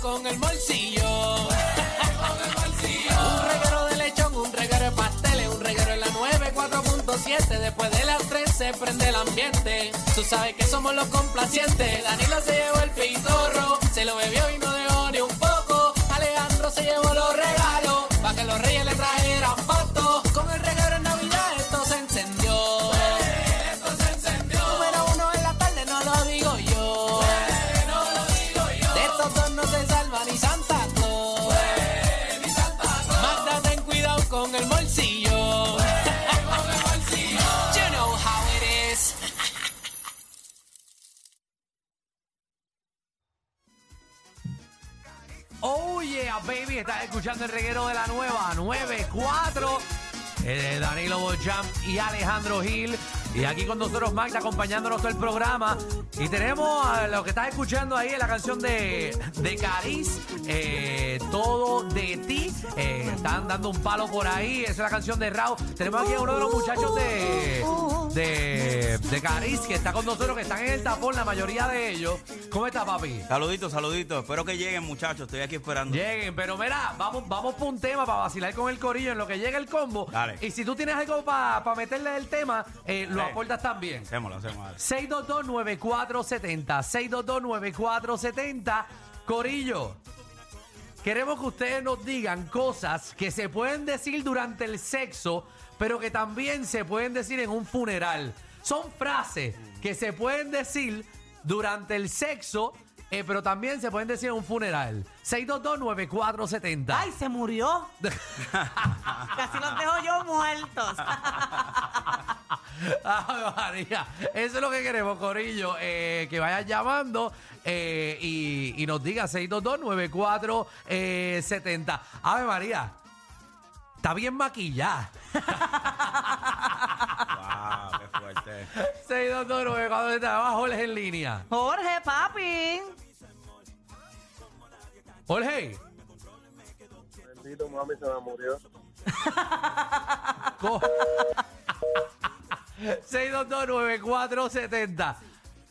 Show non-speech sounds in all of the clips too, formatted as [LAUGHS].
con el bolsillo. [LAUGHS] Un reguero de lechón, un reguero de pasteles, un reguero en la 9, 4.7. Después de las 3 se prende el ambiente. Tú sabes que somos los complacientes. Danilo se llevó el pitorro, se lo bebió y no dejó estás escuchando el reguero de la nueva 94. Eh, Danilo Bocham y Alejandro Gil. Y aquí con nosotros Magda acompañándonos todo el programa. Y tenemos a lo que estás escuchando ahí, la canción de, de Cariz, eh, Todo de ti. Eh, están dando un palo por ahí. Esa es la canción de Raúl. Tenemos aquí a uno de los muchachos de, de, de Cariz que está con nosotros, que están en el tapón, la mayoría de ellos. ¿Cómo está, papi? Saluditos, saluditos. Espero que lleguen, muchachos. Estoy aquí esperando. Lleguen, pero mira, vamos, vamos por un tema para vacilar con el corillo en lo que llega el combo. Dale. Y si tú tienes algo para meterle el tema, eh, lo Dale. aportas también. Hacémoslo, hacemos. dale. 6229470, 6229470, Corillo. Queremos que ustedes nos digan cosas que se pueden decir durante el sexo, pero que también se pueden decir en un funeral. Son frases que se pueden decir durante el sexo, eh, pero también se pueden decir en un funeral. 6229470. ¡Ay, se murió! [LAUGHS] Casi los dejo yo muertos. [LAUGHS] Ay, María. Eso es lo que queremos, Corillo. eh, que vayan llamando eh, y, y nos diga 622-9470. Ave María. Está bien maquillada. Wow, qué fuerte. [LAUGHS] 622-9470. Vamos, Jorge en línea. Jorge, papi. Jorge. Bendito, mami se me murió. [LAUGHS] co- [LAUGHS] 622-9470.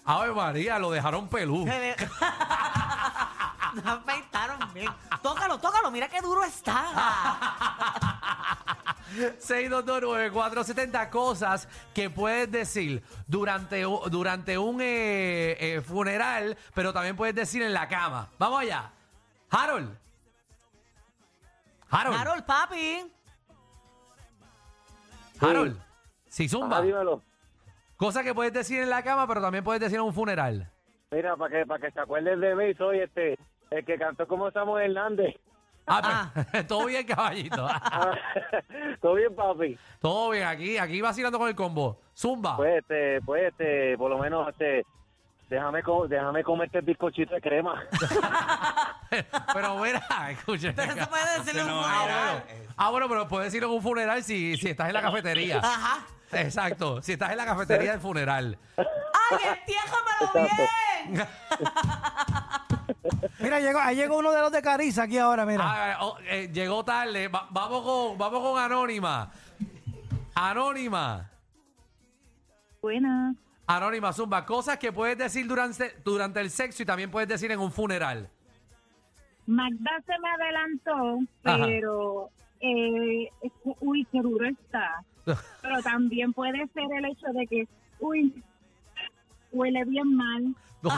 Ave María, lo dejaron pelú. No [LAUGHS] afeitaron bien. Tócalo, tócalo. Mira qué duro está. 6229470 cosas que puedes decir durante, u- durante un eh, eh, funeral, pero también puedes decir en la cama. Vamos allá. Harold. Harold. Harold, papi. Harold. Sí, zumba. Ajá, dímelo. Cosas que puedes decir en la cama, pero también puedes decir en un funeral. Mira, para que, para que se acuerden de mí, soy este, el que cantó como Samuel Hernández. Ah, pues, [LAUGHS] todo bien, caballito. [LAUGHS] Ah, ¿Todo bien, papi? todo bien, aquí, aquí vacilando con el combo. Zumba. Pues, este, pues, este, por lo menos, este, déjame, co- déjame comerte el bizcochito de crema. [LAUGHS] pero mira, escuchen. Pero eso puede decirle un no, Ah, funeral. bueno. Ah, bueno, pero puedes decirlo en un funeral si, si estás en la cafetería. Ajá. Exacto, si estás en la cafetería del funeral. ¡Ay, entiéjamelo bien! [LAUGHS] Mira, llegó, ahí llegó uno de los de Cariza aquí ahora, mira. Ah, oh, eh, llegó tarde. Va- vamos, con, vamos con Anónima. Anónima. Buenas. Anónima, Zumba. Cosas que puedes decir durante, durante el sexo y también puedes decir en un funeral. Magda se me adelantó, Ajá. pero eh, uy, qué duro está. [LAUGHS] Pero también puede ser el hecho de que, uy, huele bien mal. [LAUGHS]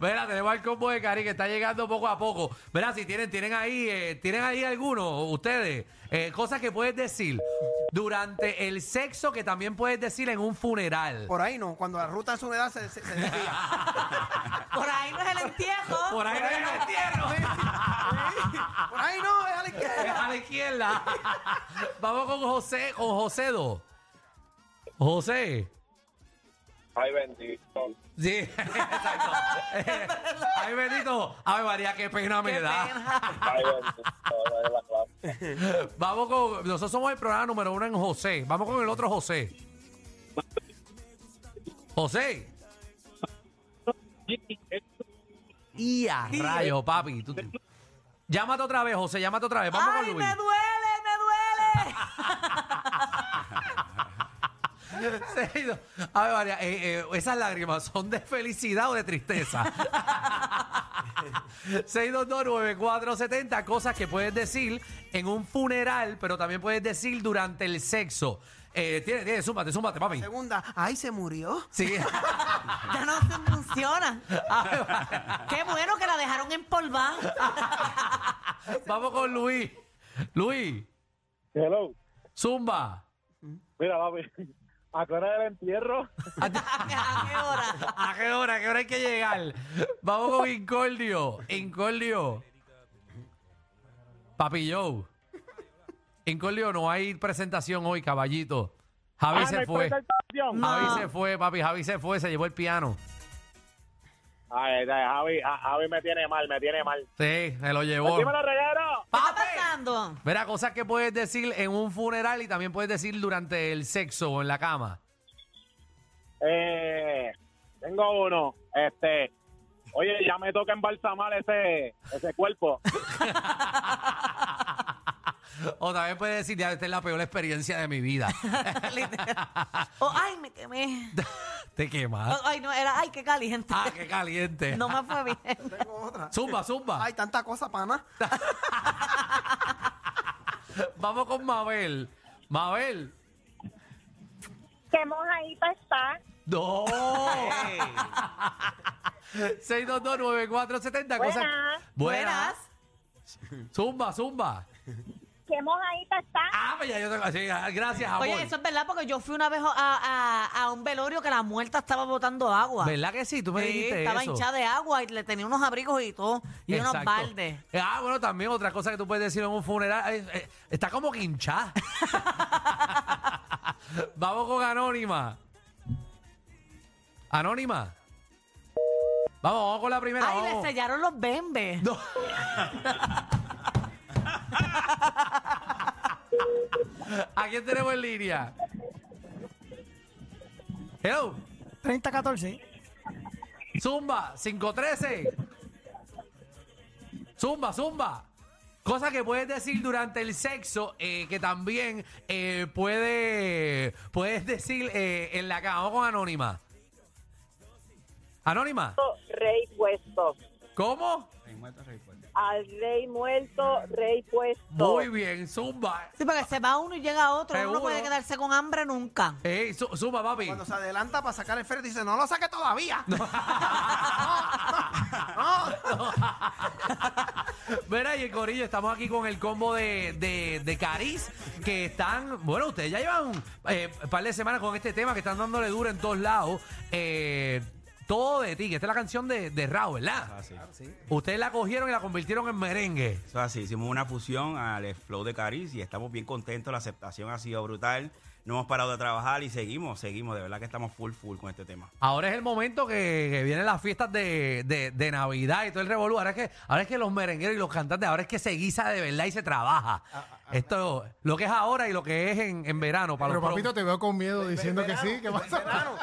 Mira, tenemos el combo de Cari que está llegando poco a poco. Mira, si tienen, tienen ahí, eh, tienen ahí algunos, ustedes, eh, cosas que puedes decir durante el sexo que también puedes decir en un funeral. Por ahí no, cuando la ruta de su edad se, se, se desvía. [LAUGHS] Por ahí no es el entierro. Por ahí no es el entierro. Por ahí no, es a la izquierda. a la izquierda. [LAUGHS] Vamos con José, con Josedo. José. Ay, bendito. Sí, [LAUGHS] exacto. [LAUGHS] Ay, bendito. Ay, María, qué pena me Qué da. pena. Ay, bendito. Vamos con. Nosotros somos el programa número uno en José. Vamos con el otro José. José. Y a rayo, papi. Tú- Llámate otra vez, José. Llámate otra vez. Vamos ¡Ay, con me Luis. duele, me duele! [LAUGHS] A ver, María, eh, eh, esas lágrimas son de felicidad o de tristeza. [LAUGHS] 6229470, cosas que puedes decir en un funeral, pero también puedes decir durante el sexo. Eh, tiene, tiene, súmate, súmate, papi. Segunda, ay, se murió. Sí. [LAUGHS] Ya no se funciona. Qué bueno que la dejaron empolvar. Vamos con Luis. Luis, Hello. zumba. Mira, papi, ¿a qué hora del entierro? ¿A qué hora? ¿A qué hora? ¿A qué hora hay que llegar? Vamos con Incordio. Incordio. Papi Joe. Incordio, no hay presentación hoy, caballito. Javi se fue. Javi No. se fue, papi. Javi se fue, se llevó el piano. Ay, ay, Javi, Ja- Javi me tiene mal, me tiene mal. Sí, se lo llevó. ¡Dímelo, reguero! ¿Qué está pasando? Mira, cosas que puedes decir en un funeral y también puedes decir durante el sexo o en la cama. Eh, tengo uno. Este, oye, ya me toca embalsamar ese, ese cuerpo. [LAUGHS] O también puedes decir, ya, esta es la peor experiencia de mi vida. [LAUGHS] Oh, ay, me quemé. [LAUGHS] Te quemas. Ay, no, era, ay, qué caliente. Ah, qué caliente. No me fue bien. Tengo otra. Zumba, zumba. Ay, tanta cosa, pana. [LAUGHS] Vamos con Mabel. Mabel. Qué mojadita está. No. [LAUGHS] [LAUGHS] 6229470. Cosas. Buenas. Buenas. Zumba, zumba. Qué mojadita está. Ah, pues ya yo tengo. sí, gracias, amor. Oye, eso es verdad porque yo fui una vez a, a- a un velorio que la muerta estaba botando agua. ¿Verdad que sí? Tú me Sí, dijiste estaba eso. hinchada de agua y le tenía unos abrigos y todo. Y unos Exacto. baldes. Ah, bueno, también otra cosa que tú puedes decir en un funeral. eh, eh, está como que hinchada. [LAUGHS] Vamos con Anónima. Anónima. Vamos, vamos con la primera. Ay, le vamos. sellaron los bembes. No. [LAUGHS] [LAUGHS] ¿A quién tenemos en línea? Hello. 30-14. Zumba, 513. Zumba, zumba. Cosa que puedes decir durante el sexo eh, que también eh, puede, puedes decir eh, en la cama. Vamos con Anónima. Anónima. Rey puesto. ¿Cómo? Al rey muerto, rey puesto. Muy bien, zumba. Sí, porque se va uno y llega otro. Uno no puede quedarse con hambre nunca. Ey, zu- zumba, papi. Cuando se adelanta para sacar el féretro, dice, no lo saque todavía. [LAUGHS] [LAUGHS] Mira, y el Corillo, estamos aquí con el combo de, de, de Cariz, que están, bueno, ustedes ya llevan eh, un par de semanas con este tema que están dándole duro en todos lados. Eh, todo de ti, que esta es la canción de, de Raúl, ¿verdad? Así. Ustedes la cogieron y la convirtieron en merengue. Eso es así, hicimos una fusión al flow de Caris y estamos bien contentos, la aceptación ha sido brutal, no hemos parado de trabajar y seguimos, seguimos, de verdad que estamos full full con este tema. Ahora es el momento que, que vienen las fiestas de, de- de Navidad y todo el revolú. Ahora es, que, ahora es que los merengueros y los cantantes, ahora es que se guisa de verdad y se trabaja. Esto, lo que es ahora y lo que es en, en verano. Para Pero los papito, te veo con miedo diciendo que sí. ¿Qué Verano, pasa? verano.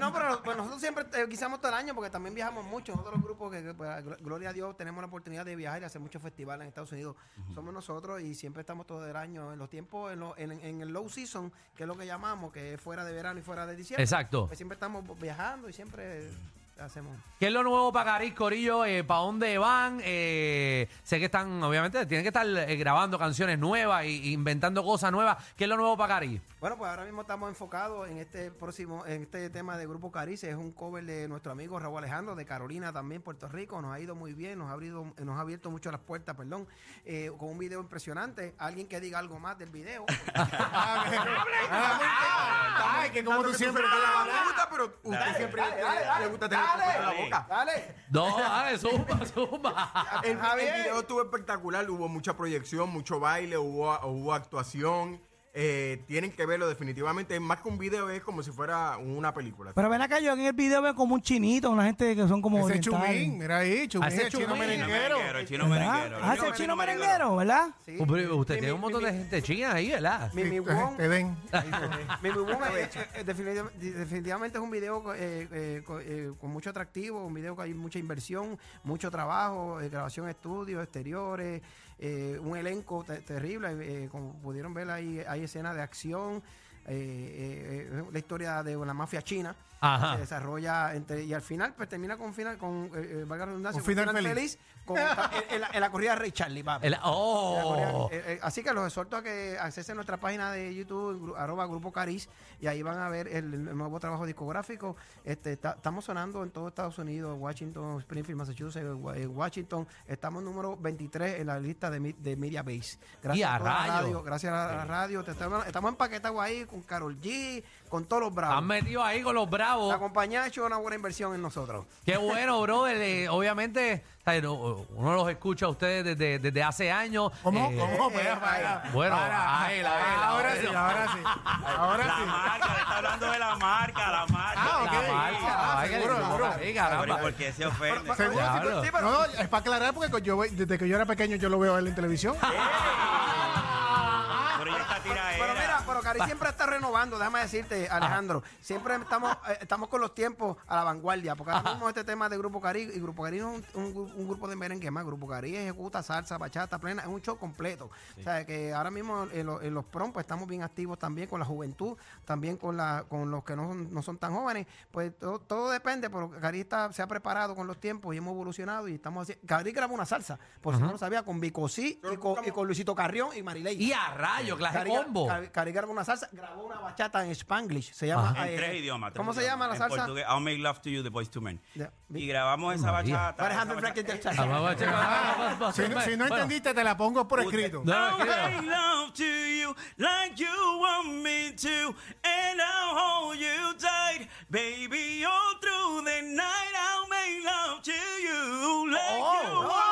No, pero pues, nosotros siempre eh, guisamos todo el año porque también viajamos mucho. Nosotros los grupos que, que, pues, gl- gloria a Dios, tenemos la oportunidad de viajar y hacer muchos festivales en Estados Unidos. Somos nosotros y siempre estamos todo el año en los tiempos, en, lo- en, en el low season, que es lo que llamamos, que es fuera de verano y fuera de diciembre. Exacto. Pues siempre estamos viajando y siempre hacemos. ¿Qué es lo nuevo para Cariz, Corillo? Eh, ¿Para dónde van? Eh, sé que están, obviamente, tienen que estar eh, grabando canciones nuevas e inventando cosas nuevas. ¿Qué es lo nuevo para Cariz? Bueno, pues ahora mismo estamos enfocados en este próximo, en este tema de Grupo Carice. Es un cover de nuestro amigo Raúl Alejandro, de Carolina también, Puerto Rico. Nos ha ido muy bien, nos ha, abrido, nos ha abierto mucho las puertas, perdón, eh, con un video impresionante. Alguien que diga algo más del video. Ah, Ay, que como tú siempre te la me gusta, pero usted siempre le gusta tener boca. Dale. No, dale, zumba, zumba. El, Javier. el video estuvo espectacular, hubo mucha proyección, mucho baile, hubo, hubo actuación. Eh, tienen que verlo definitivamente. Más que un video es como si fuera una película. Pero ven acá, yo en el video veo como un chinito, una gente que son como Ese chumín, mira ahí, chumín, Ese el chino chumín. merenguero. el chino. Ah, ese es chino merenguero, ¿verdad? Sí. Pero usted Mi- tiene un mi- montón mi- de gente china ahí, ¿verdad? Mi, mi Eh, Wong- Te ven. [LAUGHS] Mi Bubón, eh, definitiv- definitivamente es un video eh, eh, co- eh, con mucho atractivo, un video que hay mucha inversión, mucho trabajo, eh, grabación estudios, exteriores, eh, un elenco te- terrible, eh, como pudieron ver hay escenas de acción, eh, eh, eh, la historia de la mafia china. Ajá. Se desarrolla entre, y al final, pues termina con final, con, eh, eh, valga la redundancia, Un final feliz. con- en, en la, en la corrida de Ray Charlie, papi. El- En la corrida- oh. eh, eh, así que los exhorto a que accesen nuestra página de YouTube, gru- arroba Grupo Cariz, y ahí van a ver el, el nuevo trabajo discográfico. Este, está- estamos sonando en todo Estados Unidos, Washington, Springfield, Massachusetts, Wa- en Washington. Estamos número 23 en la lista de, mi- de Media Base. Y a toda la rayos. radio, gracias a la radio. Te estamos, estamos empaquetados ahí con Carol G, con todos los Están bravos. metidos ahí con los La bravos. compañía ha hecho una buena inversión en nosotros. Qué [LAUGHS] bueno, brother. Eh, obviamente, uno los escucha a ustedes desde, desde hace años. ¿Cómo? Eh, ¿Cómo? Para, para. bueno, Para. a él, a él, Ahora sí, ahora sí. Ahora La sí. marca, le está hablando de la marca, la marca. Ah, ok. La marca, Ah, la marca, seguro, la seguro. marca, sí, caramba. Pero, ¿Por qué se ofende? Seguro. Sí, pero- No, es para aclarar porque yo voy- desde que yo era pequeño yo lo veo a él en televisión. [LAUGHS] Cari siempre está renovando, déjame decirte, Alejandro. Siempre estamos, eh, estamos con los tiempos a la vanguardia, porque ahora mismo este tema de Grupo Cari, y Grupo Cari no es un, un gru- un grupo de merengue más, Grupo Cari ejecuta salsa, bachata, plena, es un show completo. O sea, que ahora mismo en, lo- en los prom pues, estamos bien activos también con la juventud, también con la con los que no son, no son tan jóvenes, pues todo, todo depende, pero Cari está- se ha preparado con los tiempos y hemos evolucionado y estamos haciendo... Cari grabó una salsa, por si no lo sabía, con Vicosí y con, y con Luisito Carrión y Marilei. Y a rayo, clase Cari, combo. Cari- Cari grabó una salsa, grabó una bachata en Spanglish. Se llama. En eh, tres idiomas. tres ¿Cómo se idiomas. llama la En salsa? portugués, I'll make love to you, the boys to men. Ya. Y grabamos esa María. bachata. Alejandro esa Franklin del bachata- Chacho. Vamos a checar. Si no, si no Bueno, entendiste, te la pongo por escrito. No, I'll make love to you like you want me to, and I'll hold you tight, baby, all through the night. I'll make love to you like you want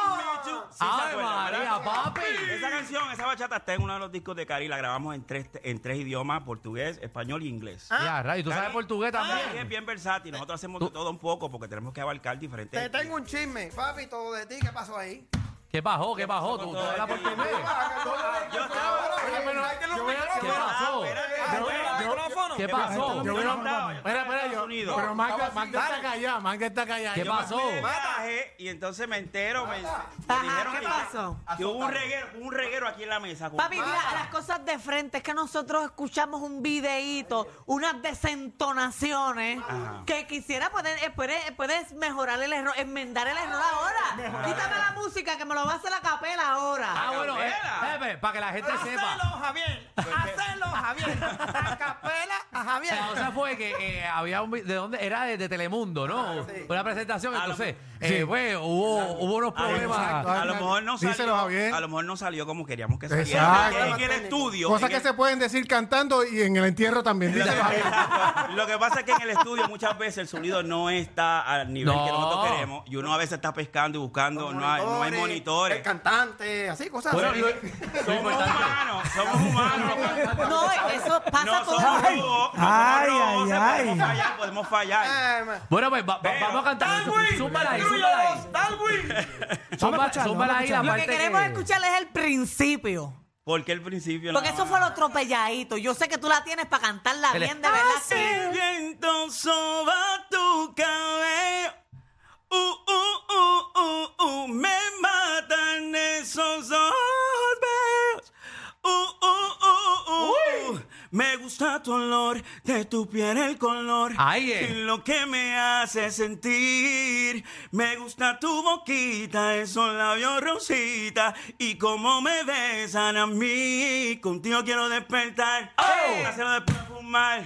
Sí, se Ay, María, ¿verdad? papi. Esa canción, esa bachata está en uno de los discos de Cari. La grabamos en tres, en tres idiomas: portugués, español y inglés. Y a rayo, ¿tú sabes portugués Cari es también? bien versátil. Nosotros hacemos de todo un poco porque tenemos que abarcar diferentes. Te tengo un chisme, papi, todo de ti. ¿Qué pasó ahí? ¿Qué bajó? ¿Qué bajó? ¿Tú, tú hablas portugués? Yo estaba. ¿Qué pasó? ¿Qué pasó? Yo yo espera, espera, yo, pero Magda, Magda está callada, Magda está callada. ¿Qué Yo- pasó? Me bajé y entonces me entero, me, me Ajá, dijeron ¿qué que, pasó? que hubo un reguero, un reguero aquí en la mesa. con- Papi, mira, las cosas de frente es que nosotros escuchamos un videíto, unas desentonaciones Ajá. que quisiera poder, eh, puedes, puedes mejorar el error, enmendar el error ahora. Quítame la música que me lo va a hacer la capela ahora. Ah, bueno, eh, capela. para que la gente sepa. Javier. Hacelo, Javier. A capela a Javier. La cosa fue que eh, había un vi- de dónde era de, de Telemundo, ¿no? Una presentación, A lo- entonces, eh, pues, hubo, hubo unos A lo, problemas. a lo mejor no Díselo, salió, Javier. a lo mejor no salió como queríamos que saliera. Exacto. En el estudio. Cosas en que el- se pueden decir cantando y en el entierro también. Lo que, lo que pasa es que en el estudio muchas veces el sonido no está al nivel No. que nosotros queremos y uno a veces está pescando y buscando, no hay, no hay El monitores. cantante, así, cosas Bueno, así. lo- Somos humanos, somos humanos. No, eso pasa no Ay, somos robots, ay, podemos ay. fallar, podemos fallar. Eh, Bueno, pues va- va- Pero- vamos a cantar. Darwin, ahí, ahí. Zúmbala ahí la Lo parte que queremos escuchar es el principio. Porque el principio Porque eso fue lo atropelladito. Yo sé que tú la tienes para cantarla El- bien, de verdad. Hace sí. viento soba tu cabello. Uh, uh, uh, uh, uh, me matan esos ojos Me gusta tu olor, de tu piel el color. Ahí es. Y lo que me hace sentir. Me gusta tu boquita, esos labios rosita. Y cómo me besan a mí. Contigo quiero despertar. Hacerlo después de fumar.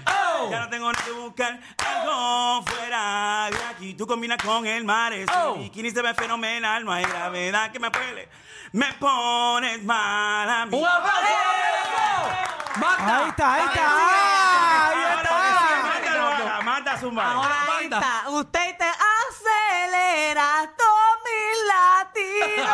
Ya no tengo nada que buscar. Algo fuera de aquí. Tú combinas con el mar. Ese Oh. bikini se ve fenomenal. No hay gravedad que me pele. Me pones mal a mí. ¡Un aplauso! ¡Un aplauso! Ahí está, ahí está. Ahí está. haga. Magda zumba. Ahora ahí está. Usted te acelera todos mis latidos.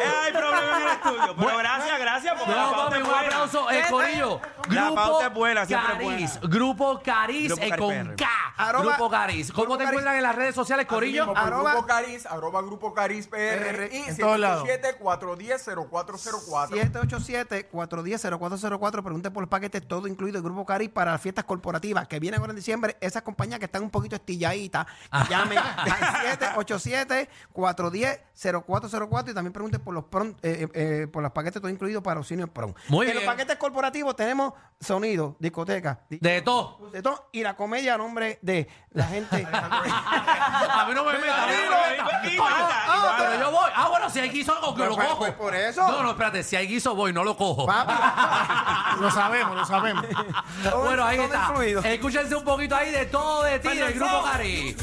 Eh, hay problema en el estudio. Pero gracias, gracias. Porque la No, pauta mami, es un buena. aplauso, eh, Corillo. La pauta es buena, siempre buena. Grupo Cariz Grupo eh, Cariz con. K. Arroba- Grupo Cariz. ¿Cómo Grupo te Cariz. encuentran en las redes sociales, Corillo? Mismo, por Arroba- Grupo Caris, arroba Grupo Caris PR y En todos lados. 787-410-0404. 787-410-0404. Pregunte por los paquetes, todo incluido el Grupo Cari para las fiestas corporativas que vienen ahora en diciembre. Esas compañías que están un poquito estilladitas, que llamen [LAUGHS] al 787-410-0404 y también pregunte por los prom, eh, eh, por los paquetes, todo incluido para Ocinio Prom. Muy en bien. los paquetes corporativos tenemos sonido, discoteca, di- De todo. de todo, y la comedia a nombre de gente, la gente. [LAUGHS] A mí no me meta, a mí no me meta. Imita, Ah, imita. pero yo voy. Ah, bueno, si hay guiso, que Pues, lo pues, cojo. pues, por eso. No, no, espérate. Si hay guiso, voy, no lo cojo. Papi, [LAUGHS] Lo sabemos, lo sabemos. [LAUGHS] Bueno, ahí todo está. influido. Escúchense un poquito ahí de todo de ti, del grupo Cari.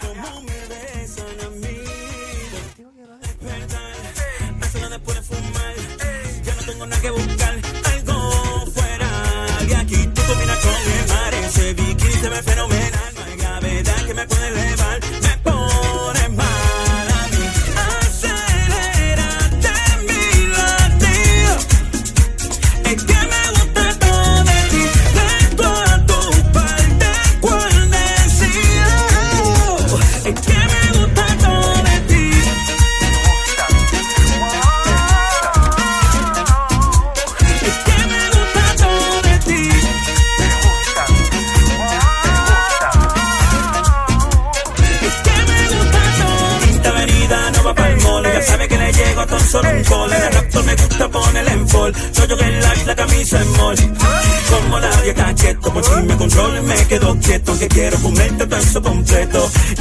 Cómo me besan a mí. Hacerlo después de fumar. Ya no tengo nada que buscar.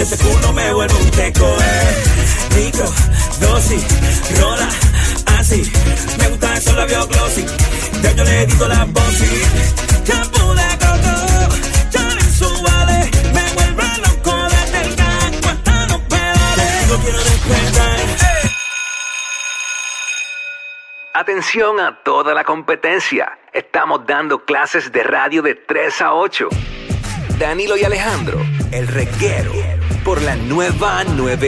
Ese culo me vuelve un teco, eh. Rico, dosis, rola, así. Me gusta eso labios glossy. Ya yo le digo la bossy. Champú de coco, chale su vale. Me vuelve loco desde el casco hasta los pedales. Yo quiero despertar. Atención a toda la competencia. Estamos dando clases de radio de 3 a 8. Danilo y Alejandro, el reguero, por la nueva 9.